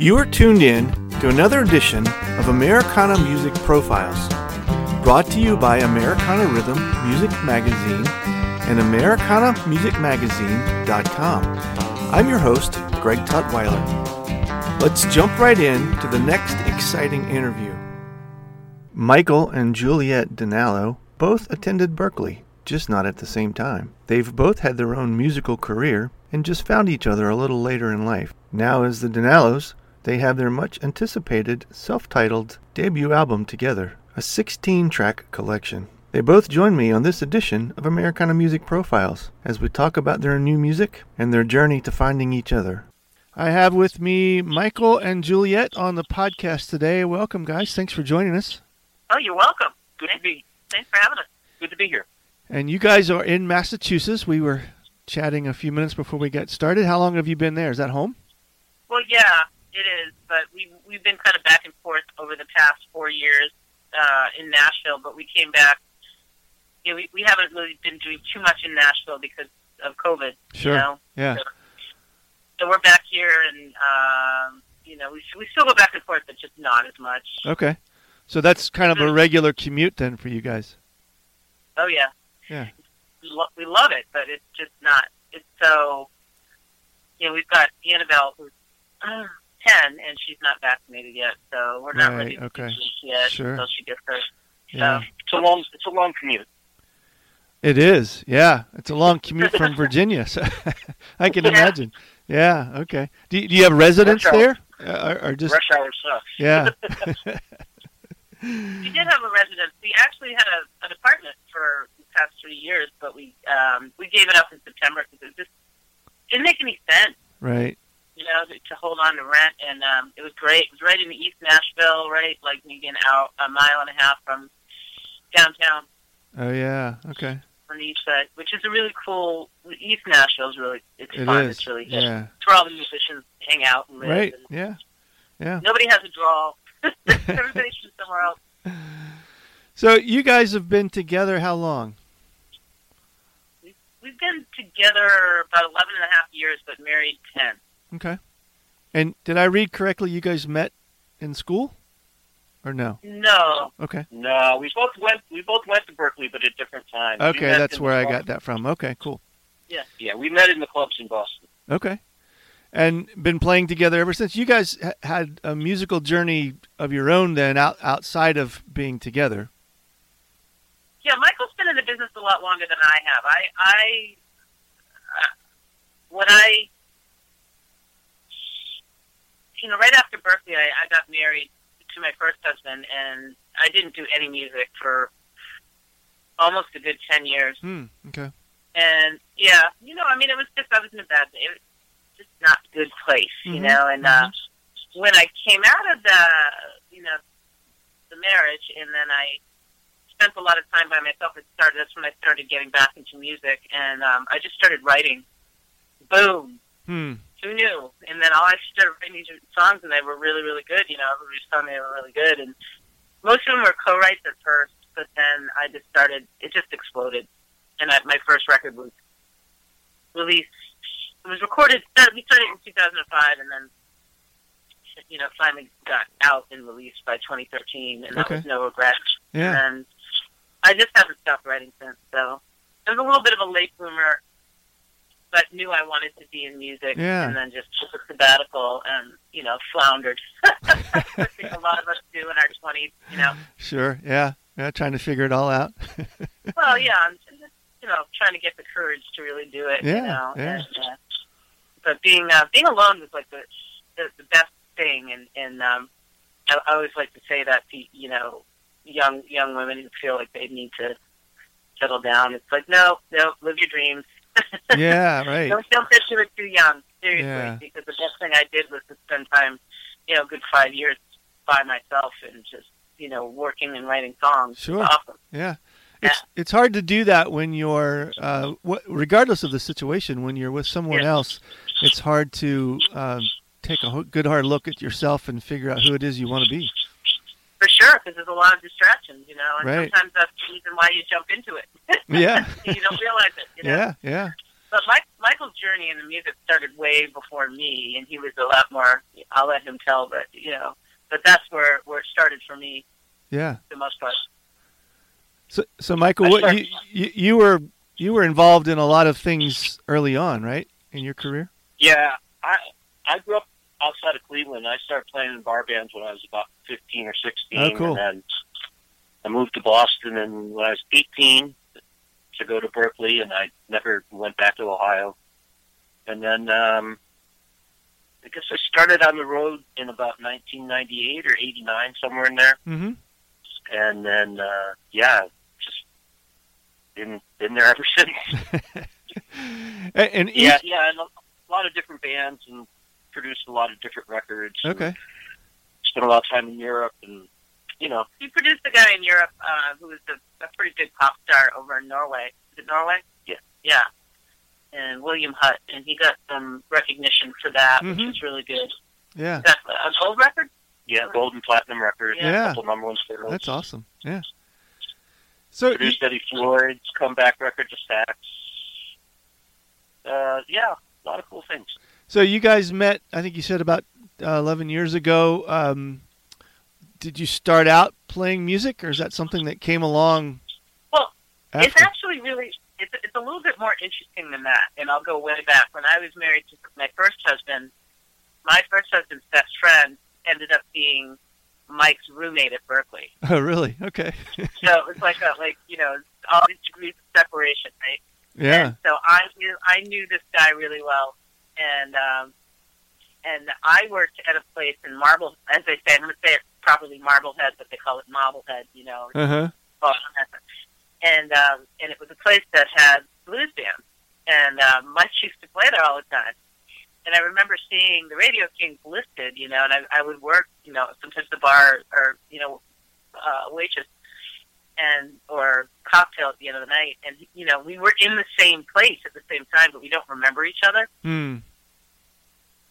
You are tuned in to another edition of Americana Music Profiles, brought to you by Americana Rhythm Music Magazine and AmericanaMusicMagazine.com. I'm your host, Greg Tutwiler. Let's jump right in to the next exciting interview. Michael and Juliet Dinallo both attended Berklee, just not at the same time. They've both had their own musical career and just found each other a little later in life. Now, as the Dinallos, they have their much anticipated self titled debut album together, a 16 track collection. They both join me on this edition of Americana Music Profiles as we talk about their new music and their journey to finding each other. I have with me Michael and Juliet on the podcast today. Welcome, guys. Thanks for joining us. Oh, you're welcome. Good to be. Thanks for having us. Good to be here. And you guys are in Massachusetts. We were chatting a few minutes before we got started. How long have you been there? Is that home? Well, yeah, it is. But we we've been kind of back and forth over the past four years uh, in Nashville. But we came back. You know, we we haven't really been doing too much in Nashville because of COVID. Sure. You know? Yeah. So, so we're back here, and um, you know, we we still go back and forth, but just not as much. Okay. So that's kind of a regular commute then for you guys. Oh yeah. Yeah. We, lo- we love it, but it's just not. It's so. You know, we've got Annabelle who's uh, ten, and she's not vaccinated yet, so we're not Right, ready to okay. yet Sure. until she gets her. Yeah. It's a long. It's a long commute. It is. Yeah. It's a long commute from Virginia. So I can Yeah. imagine. Yeah. Okay. Do you, do you have residents there? Uh, or, or just Rush hour sucks. yeah. We did have a residence. We actually had a, an apartment for the past three years, but we um, we gave it up in September because it just didn't make any sense. right. You know, to, to hold on to rent, and um, it was great. It was right in East Nashville, right, like maybe an out a mile and a half from downtown Oh yeah. Okay. on the east side, which is a really cool. East Nashville is really it's It fun. is. It's really Yeah. it's where all the musicians hang out and live. Right. And Yeah. Yeah. nobody has a draw. Everybody's just somewhere else. So you guys have been together how long? We've been together about 11 and a half years, but married 10. Okay. And did I read correctly? You guys met in school, or no? No, Okay. No, we both went. We both went to Berklee, but at different times. Okay, that's where I got that from. Okay, cool. Yeah, yeah, we met in the clubs in Boston. Okay. And been playing together ever since. You guys ha- had a musical journey of your own then out, outside of being together. Yeah, Michael's been in the business a lot longer than I have. I, I, uh, when I, you know, right after Berklee, I, I got married to my first husband, and I didn't do any music for almost a good ten years. Hmm. Okay. And yeah, you know, I mean, it was just I was in a bad, it was just not a good place, you Mhm, know. And uh, when I came out of the, you know, the marriage, and then I spent a lot of time by myself. It started. That's when I started getting back into music, and um, I just started writing. Boom. Hmm. Who knew? And then all I started writing these songs, and they were really, really good. You know, everybody was telling me they were really good, and most of them were co-writes at first, but then I just started. It just exploded, and I, my first record was released. It was recorded. Uh, we started in 2005, and then you know finally got out and released by 2013, and that Okay. was No Regrets. Yeah. And I just haven't stopped writing since. So I was a little bit of a late bloomer, but knew I wanted to be in music, Yeah. and then just took a sabbatical and you know floundered. I think a lot of us do in our twenties. You know, Sure. Yeah. Yeah. Trying to figure it all out. well, yeah, I'm just, you know trying to get the courage to really do it. Yeah, you know, yeah. And, uh, but being uh, being alone was like the the, the best thing, and and um, I, I always like to say that to you know young young women who feel like they need to settle down. It's like no, no, live your dreams. Yeah. Right. Don't don't get to it too young, seriously. Yeah. Because the best thing I did was to spend time, you know, a good five years by myself and just you know working and writing songs. Sure. Awesome. Yeah. It's it's hard to do that when you're, uh, regardless of the situation, when you're with someone Yeah. else. It's hard to um, take a ho- good hard look at yourself and figure out who it is you want to be. For sure, because there's a lot of distractions, you know, and Right. sometimes that's the reason why you jump into it. Yeah. you don't realize it. You know? Yeah. Yeah. But Mike, Michael's journey in the music started way before me, and he was a lot more. I'll let him tell, but you know, but that's where where it started for me. Yeah. For the most part. So, so Michael, what you, you you were you were involved in a lot of things early on, right, in your career? Yeah, I I grew up outside of Cleveland. I started playing in bar bands when I was about fifteen or sixteen, Oh, cool. and then I moved to Boston. And when I was eighteen, to go to Berklee, and I never went back to Ohio. And then um, I guess I started on the road in about 1998 or 89, somewhere in there. Mm-hmm. And then uh, yeah, just been been there ever since. and, and each, Yeah, yeah, and a lot of different bands and produced a lot of different records. okay. Spent a lot of time in Europe and, you know, He produced a guy in Europe uh, who was a, a pretty big pop star over in Norway. Is it Norway? Yeah. Yeah. And William Hutt, and he got some recognition for that, Mhm. which is really good. Yeah. That's a gold record. yeah, gold and platinum records, Yeah. a couple number one singles. That's awesome. Yeah. So you, Produced Eddie Floyd's comeback record to Stax. Uh, yeah, a lot of cool things. So you guys met. I think you said about uh, eleven years ago. Um, did you start out playing music, or is that something that came along? Well, It's actually really it's it's a little bit more interesting than that, and I'll go way back. When I was married to my first husband, my first husband's best friend ended up being Mike's roommate at Berklee. Oh, really? Okay. So it was like a like you know all these degrees of separation, right? Yeah. And so I knew I knew this guy really well, and um, and I worked at a place in Marble, as they say, I'm going to say it properly, Marblehead, but they call it Marblehead, you know. Uh huh. And um, and it was a place that had blues bands, and um, Mike used to play there all the time. And I remember seeing the Radio Kings listed, you know, and I, I would work, you know, sometimes the bar or you know, uh, waitress and or cocktail at the end of the night, and you know, we were in the same place at the same time, but we don't remember each other. Hmm.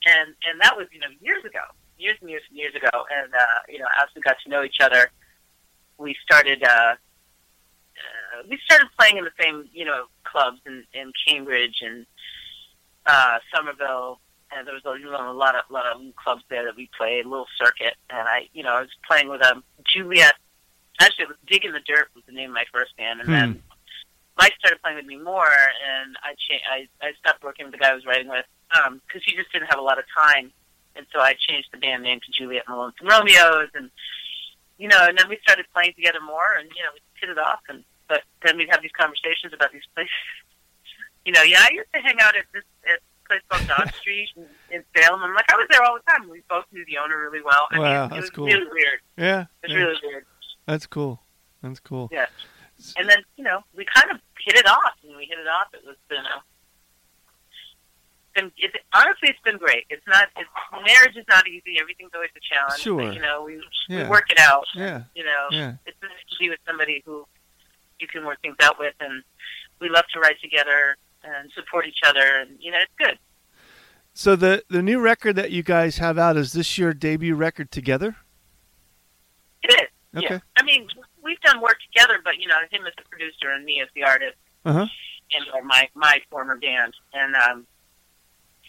And and that was you know years ago, years and years and years ago. And uh, you know, as we got to know each other, we started. Uh, uh, we started playing in the same, you know, clubs in, in Cambridge and uh, Somerville, and there was a, you know, a lot of lot of clubs there that we played, a little circuit. And I, you know, I was playing with um, Juliet. Actually, it was Dig in the Dirt was the name of my first band, and Hmm. then Mike started playing with me more, and I cha- I, I stopped working with the guy I was writing with Um, because he just didn't have a lot of time, and so I changed the band name to Juliet and Lonesome Romeos, and you know, and then we started playing together more, and you know, we hit it off, and but then we'd have these conversations about these places. You know, yeah, I used to hang out at this at place called Dodge Street in, in Salem. I'm like, I was there all the time. We both knew the owner really well. I Wow, mean, it was cool. really weird. Yeah. It was yeah. really weird. That's cool. That's cool. Yeah. And then, you know, we kind of hit it off. And we hit it off. It was, you know, been, it, honestly, it's been great. It's not, it's, marriage is not easy. Everything's always a challenge. Sure. But, you know, we, Yeah. we work it out. Yeah. You know, Yeah. it's nice to be with somebody who you can work things out with. And we love to write together and support each other. And, you know, it's good. So the the new record that you guys have out is this your debut record together? It is. Okay. Yeah. I mean, we've done work together, but, you know, him as the producer and me as the artist. Uh huh. and or my my former band. And um,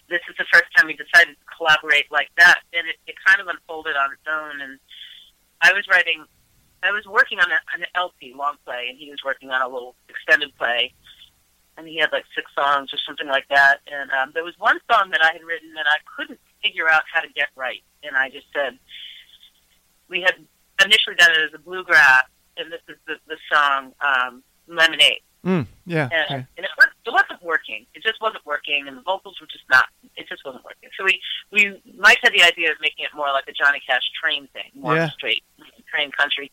this is the first time we decided to collaborate like that, and it, it kind of unfolded on its own. And I was writing, I was working on a, an LP long play, and he was working on a little extended play. And he had like six songs or something like that. And um, there was one song that I had written that I couldn't figure out how to get right. And I just said, we had initially done it as a bluegrass, and this is the, the song um, Lemonade Mm, yeah. and, yeah. and it, was, it wasn't working. It just wasn't working, and the vocals were just not. It just wasn't working. So we we Mike had the idea of making it more like a Johnny Cash train thing, more Yeah. straight train country,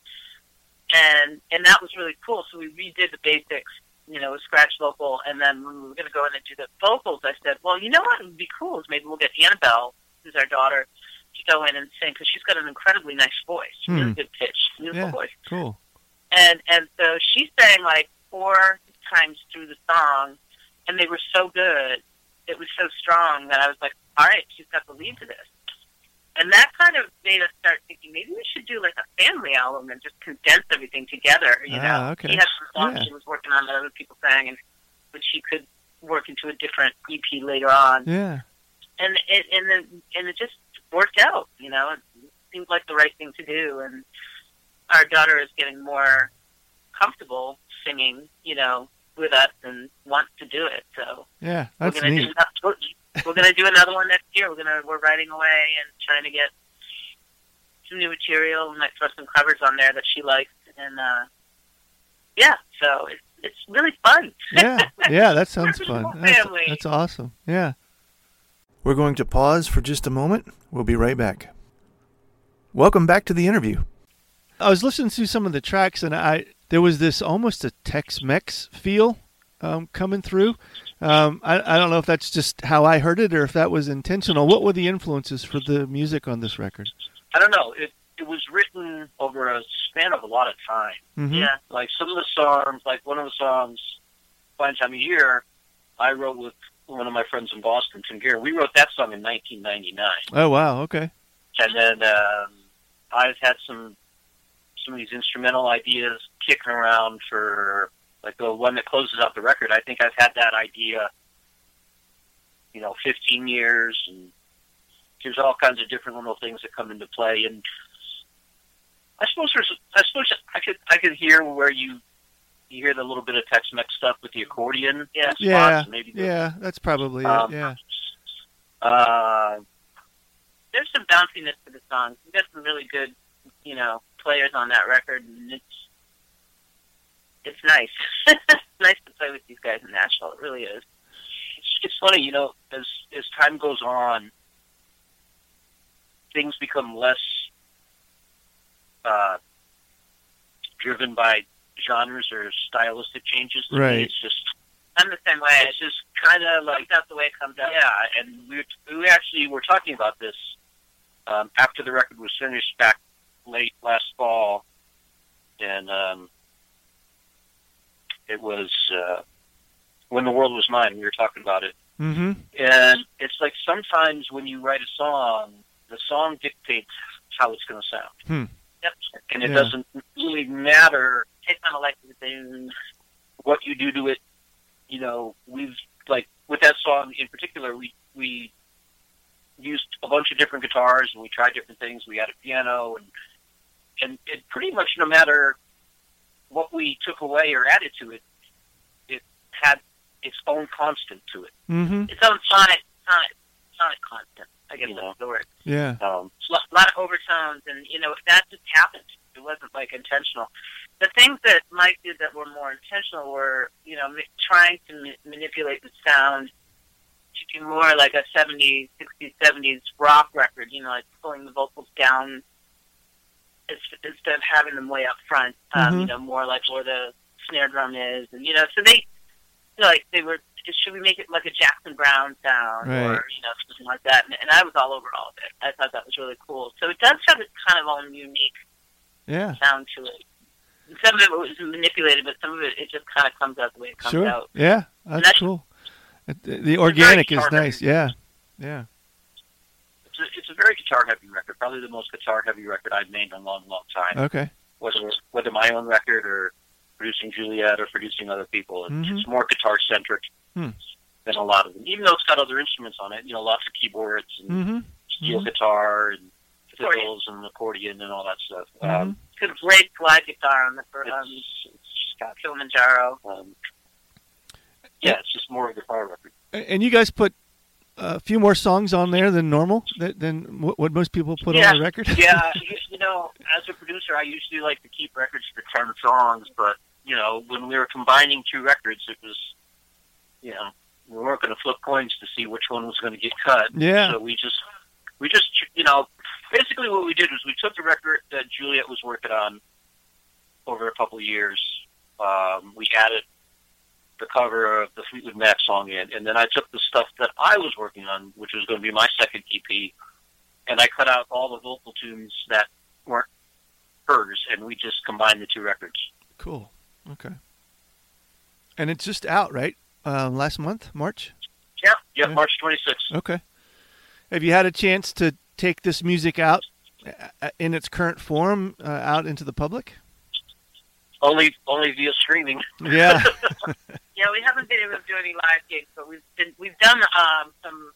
and and that was really cool. So we redid the basics, you know, with scratch vocal, and then when we were going to go in and do the vocals, I said, well, you know what would be cool is maybe we'll get Annabelle, who's our daughter, to go in and sing because she's got an incredibly nice voice, Hmm. really good pitch, beautiful Yeah. voice Cool. and and so she sang like four times through the song, and they were so good. It was so strong that I was like, all right, she's got the lead to this. And that kind of made us start thinking maybe we should do like a family album and just condense everything together. You Ah, know, okay. he had some songs Yeah. she was working on that other people sang, and but she could work into a different EP later on. Yeah. And it and then and it just worked out. You know, it seemed like the right thing to do. And our daughter is getting more comfortable singing. You know, with us and wants to do it. So Yeah, we're that's gonna neat. do we're gonna do another one next year. We're gonna we're writing away and trying to get some new material. We might throw some covers on there that she likes, and uh, yeah, so it's it's really fun. yeah, yeah, that sounds fun. That's, that's awesome. Yeah. We're going to pause for just a moment. We'll be right back. Welcome back to the interview. I was listening to some of the tracks, and I there was this almost a Tex-Mex feel um, coming through. Um, I, I don't know if that's just how I heard it or if that was intentional. What were the influences for the music on this record? I don't know. It it was written over a span of a lot of time. Mm-hmm. Yeah, Like some of the songs, like one of the songs, "Fine Time of Year," I wrote with one of my friends in Boston, Tim Gear. We wrote that song in 1999, Oh wow. Okay. and then um, I've had some some of these instrumental ideas kicking around for like the one that closes out the record. I think I've had that idea, you know, 15 years, and there's all kinds of different little things that come into play. And I suppose there's, I suppose I could, I could hear where you, you hear the little bit of Tex-Mex stuff with the accordion. Yeah. spots, Yeah. maybe. the- Yeah, that's probably Um, it. Yeah. Uh, there's some bounciness to the songs. We've got some really good, you know, players on that record, and it's it's nice. it's nice to play with these guys in Nashville. It really is. it's, it's funny, you know, as as time goes on, things become less uh, driven by genres or stylistic changes. To me. Right. It's just I'm the same way. it's just kind of like Like that's the way it comes out. yeah, and we we actually were talking about this um, after the record was finished back late last fall, and um, it was uh, when the world was mine. We were talking about it. Mm-hmm. And it's like sometimes when you write a song, the song dictates how it's going to sound. Hmm. Yep. And it Yeah. doesn't really matter a life of its own. what you do to it. You know, we've like with that song in particular, we we used a bunch of different guitars and we tried different things. We had a piano and and it pretty much no matter what we took away or added to it, it had its own constant to it. Mm-hmm. Its own sonic, sonic, sonic constant. I guess You know. that's the word. Yeah. Um, a lot of overtones, and you know if that just happened. It wasn't like intentional. The things that Mike did that were more intentional were, you know, ma- trying to ma- manipulate the sound to be more like a 70s, 60s, 70s rock record. You know, like pulling the vocals down ins- instead of having them way up front. Um, Mhm. You know, more like where the snare drum is, and you know, so they, you know, like they were. Should we make it like a Jackson Browne sound, Right. or you know, something like that? And, and I was all over all of it. I thought that was really cool. So it does have its kind of own unique Yeah. sound to it. And some of it was manipulated, but some of it it just kind of comes out the way it comes Sure. out. Yeah. That's That's- cool. The organic is nice. Yeah. Yeah. It's a, it's a very guitar heavy record, probably the most guitar heavy record I've made in a long, long time. Okay. Whether whether my own record or producing Juliet or producing other people, it's, Mhm. it's more guitar centric Hmm. than a lot of them. Even though it's got other instruments on it, you know, lots of keyboards and Mm-hmm. steel Mhm. guitar and Accordion. fiddles and accordion and all that stuff. Mhm. Um, It's a great slide guitar on the first um, it's, it's got Kilimanjaro. um, yeah, it's just more of a guitar record. And you guys put a few more songs on there than normal, than what what most people put Yeah. on the record. yeah, you, you know, as a producer, I usually like to keep records for ten songs, but you know, when we were combining two records, it was, you know, we weren't going to flip coins to see which one was going to get cut. Yeah. So we just, we just, you know, basically what we did was we took the record that Juliet was working on over a couple of years. Um, we added the cover of the Fleetwood Mac song in, and then I took the stuff that I was working on, which was going to be my second EP, and I cut out all the vocal tunes that weren't hers, and we just combined the two records. Cool. Okay. And it's just out, right? Um, last month, March. Yep, Yeah. March 26th. Okay. Have you had a chance to take this music out uh, in its current form uh, out into the public? Only, only via streaming. Yeah. Yeah, we haven't been able to do any live gigs, but we've been we've done um, some.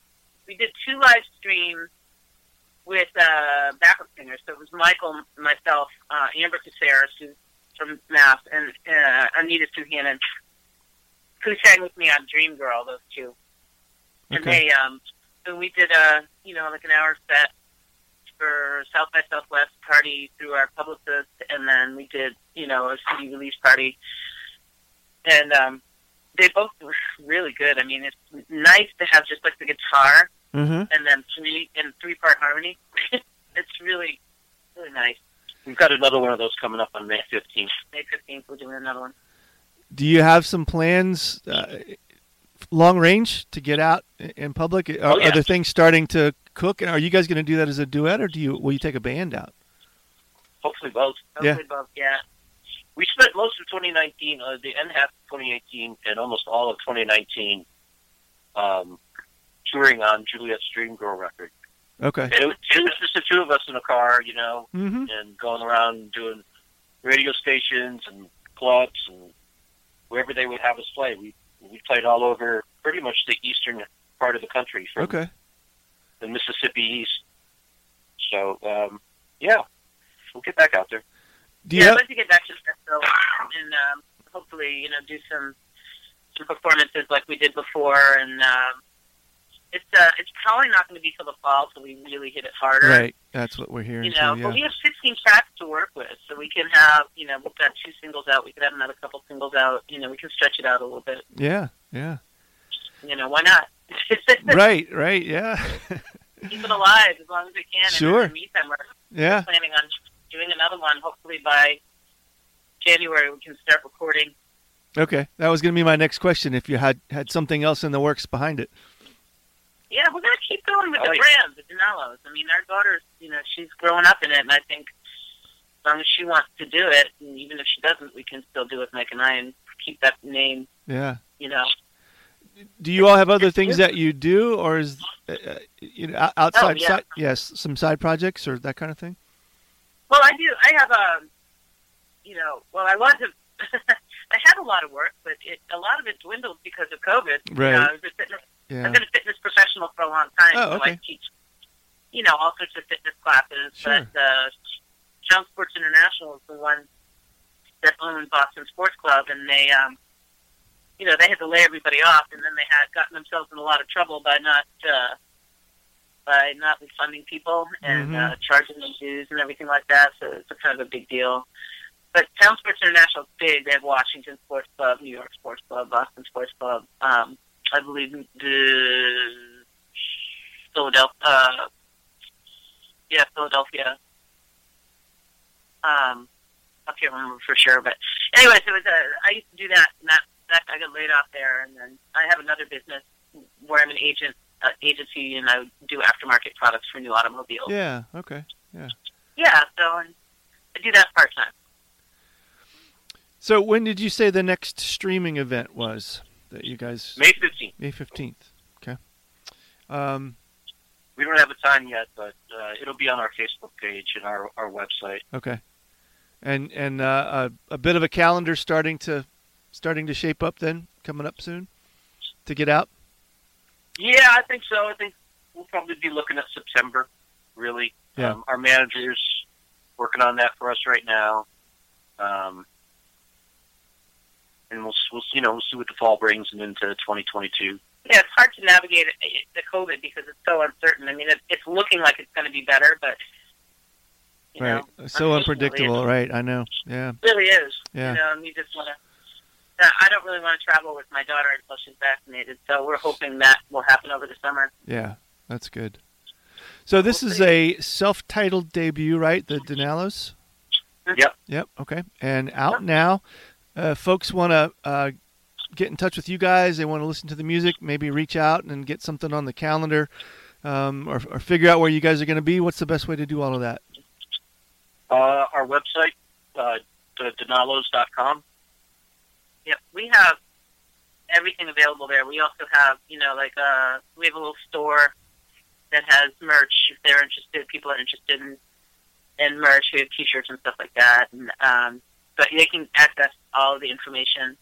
We did two live streams with uh, backup singers. So it was Michael, myself, uh, Amber Caceres, who's from Mass, and uh, Anita Suhannon, who sang with me on Dream Girl. Those two, and Okay. they um, so we did a you know like an hour set for South by Southwest party through our publicist, and then we did you know a CD release party, and um, they both were really good. I mean, it's nice to have just like the guitar Mm-hmm. and then three in three part harmony. it's really really nice. We've got another one of those coming up on May 15th. May fifteenth, we're doing another one. Do you have some plans, uh, long range, to get out in public? Are, Oh, yeah. are there things starting to cook? And are you guys going to do that as a duet, or do you will you take a band out? Hopefully both. Yeah. Hopefully both, yeah. We spent most of 2019, uh, the end half of 2018, and almost all of 2019 um, touring on Juliet's Dream Girl record. Okay. And it, was- it was just the two of us in a car, you know, Mm-hmm. and going around doing radio stations and clubs and wherever they would have us play. We we played all over pretty much the eastern part of the country from Okay. the Mississippi East. So um, yeah, we'll get back out there. Do you yeah, have, I'd like to get back to Nashville and um, hopefully, you know, do some some performances like we did before and um it's uh it's probably not gonna be till the fall till we really hit it harder. right? That's what we're hearing. You know, too, but we have 16 tracks to work with, so we can have, you know, we've got two singles out. We could have another couple singles out. You know, we can stretch it out a little bit. yeah. Yeah. You know, why not? right. Right. Yeah. Keep it alive as long as we can. Sure. And in the meantime, we're yeah. planning on doing another one. Hopefully by January, we can start recording. Okay. That was going to be my next question. If you had had something else in the works behind it. Yeah, we're gonna keep going with Oh, the yeah. brand, the Dinallos. I mean, our daughter's, you know, she's growing up in it, and I think as long as she wants to do it, and even if she doesn't, we can still do it, Mike and I, and keep that name. Yeah. You know, Do you all have other things that you do, or is uh, uh, you know outside? Oh, yeah. side, yes, some side projects or that kind of thing. Well, I do. I have a, you know, well, I was a, I had a lot of work, but it, a lot of it dwindled because of COVID. You Right. know, I was a fitness Yeah. I've been a fitness professional for a long time, Oh, so okay. I teach, you know, all sorts of fitness classes. Sure. But uh, Town Sports International is the one that owns Boston Sports Club, and they, um, you know, they had to lay everybody off, and then they had gotten themselves in a lot of trouble by not uh, by not refunding people and Mhm. uh, charging them dues and everything like that. So it's a kind of a big deal. But Town Sports International is big. They have Washington Sports Club, New York Sports Club, Boston Sports Club. Um, I believe the Philadelphia. Uh, yeah, Philadelphia. Um, I can't remember for sure, but anyways, it was a. I used to do that, and that that I got laid off there, and then I have another business where I'm an agent uh, agency, and I do aftermarket products for new automobiles. Yeah. Okay. Yeah, Yeah. so and I do that part time. So when did you say the next streaming event was that you guys May 15th. May fifteenth? Okay. Um, We don't have a time yet, but uh, it'll be on our Facebook page and our, our website. okay. And and uh, a, a bit of a calendar starting to starting to shape up then coming up soon to get out. Yeah, I think so. I think we'll probably be looking at September, really. Yeah. Um, our manager's working on that for us right now. Um, and we'll, we'll, you know, we'll see what the fall brings and into 2022. Yeah, it's hard to navigate it, it- the COVID because it's so uncertain. I mean, it, it's looking like it's going to be better, but you right. know, so unfortunately, unpredictable. Right. I know. Yeah. It really is. Yeah. You know, and we just want to. Uh, I don't really want to travel with my daughter until she's vaccinated, so we're hoping that will happen over the summer. Yeah. That's good. So this is a self-titled debut, right? The Dinallos. Yep. Yep. Okay. And out now. Uh, folks want to uh, get in touch with you guys. They want to listen to the music. Maybe reach out and get something on the calendar, um, or, or figure out where you guys are going to be. What's the best way to do all of that? Uh, our website, uh, dinallos.com. Yep, we have everything available there. We also have, you know, like uh, we have a little store that has merch if they're interested. People are interested in, in merch. We have T-shirts and stuff like that. And, um, but they can access all of the information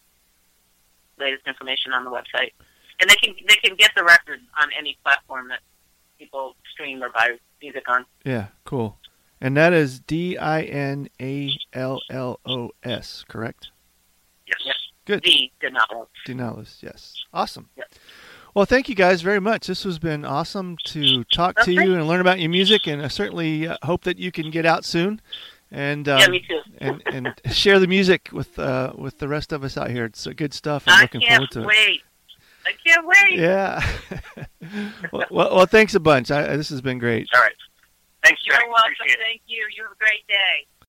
latest information on the website, and they can they can get the record on any platform that people stream or buy music on. Yeah, cool. And that is D I N A L L O S, correct? Yes. Yes. Good. The Dinallo. Dinalis, yes. Awesome. Yep. Well, thank you guys very much. This has been awesome to talk to you and learn about your music, and I certainly uh, hope that you can get out soon and um, yeah, me too. and and share the music with uh, with the rest of us out here. It's uh, good stuff. I'm I looking can't forward to it. wait. I can't wait. Yeah. well, well, well, thanks a bunch. I, this has been great. All right. Thanks, You're Greg. welcome. Appreciate it. Thank you. You have a great day.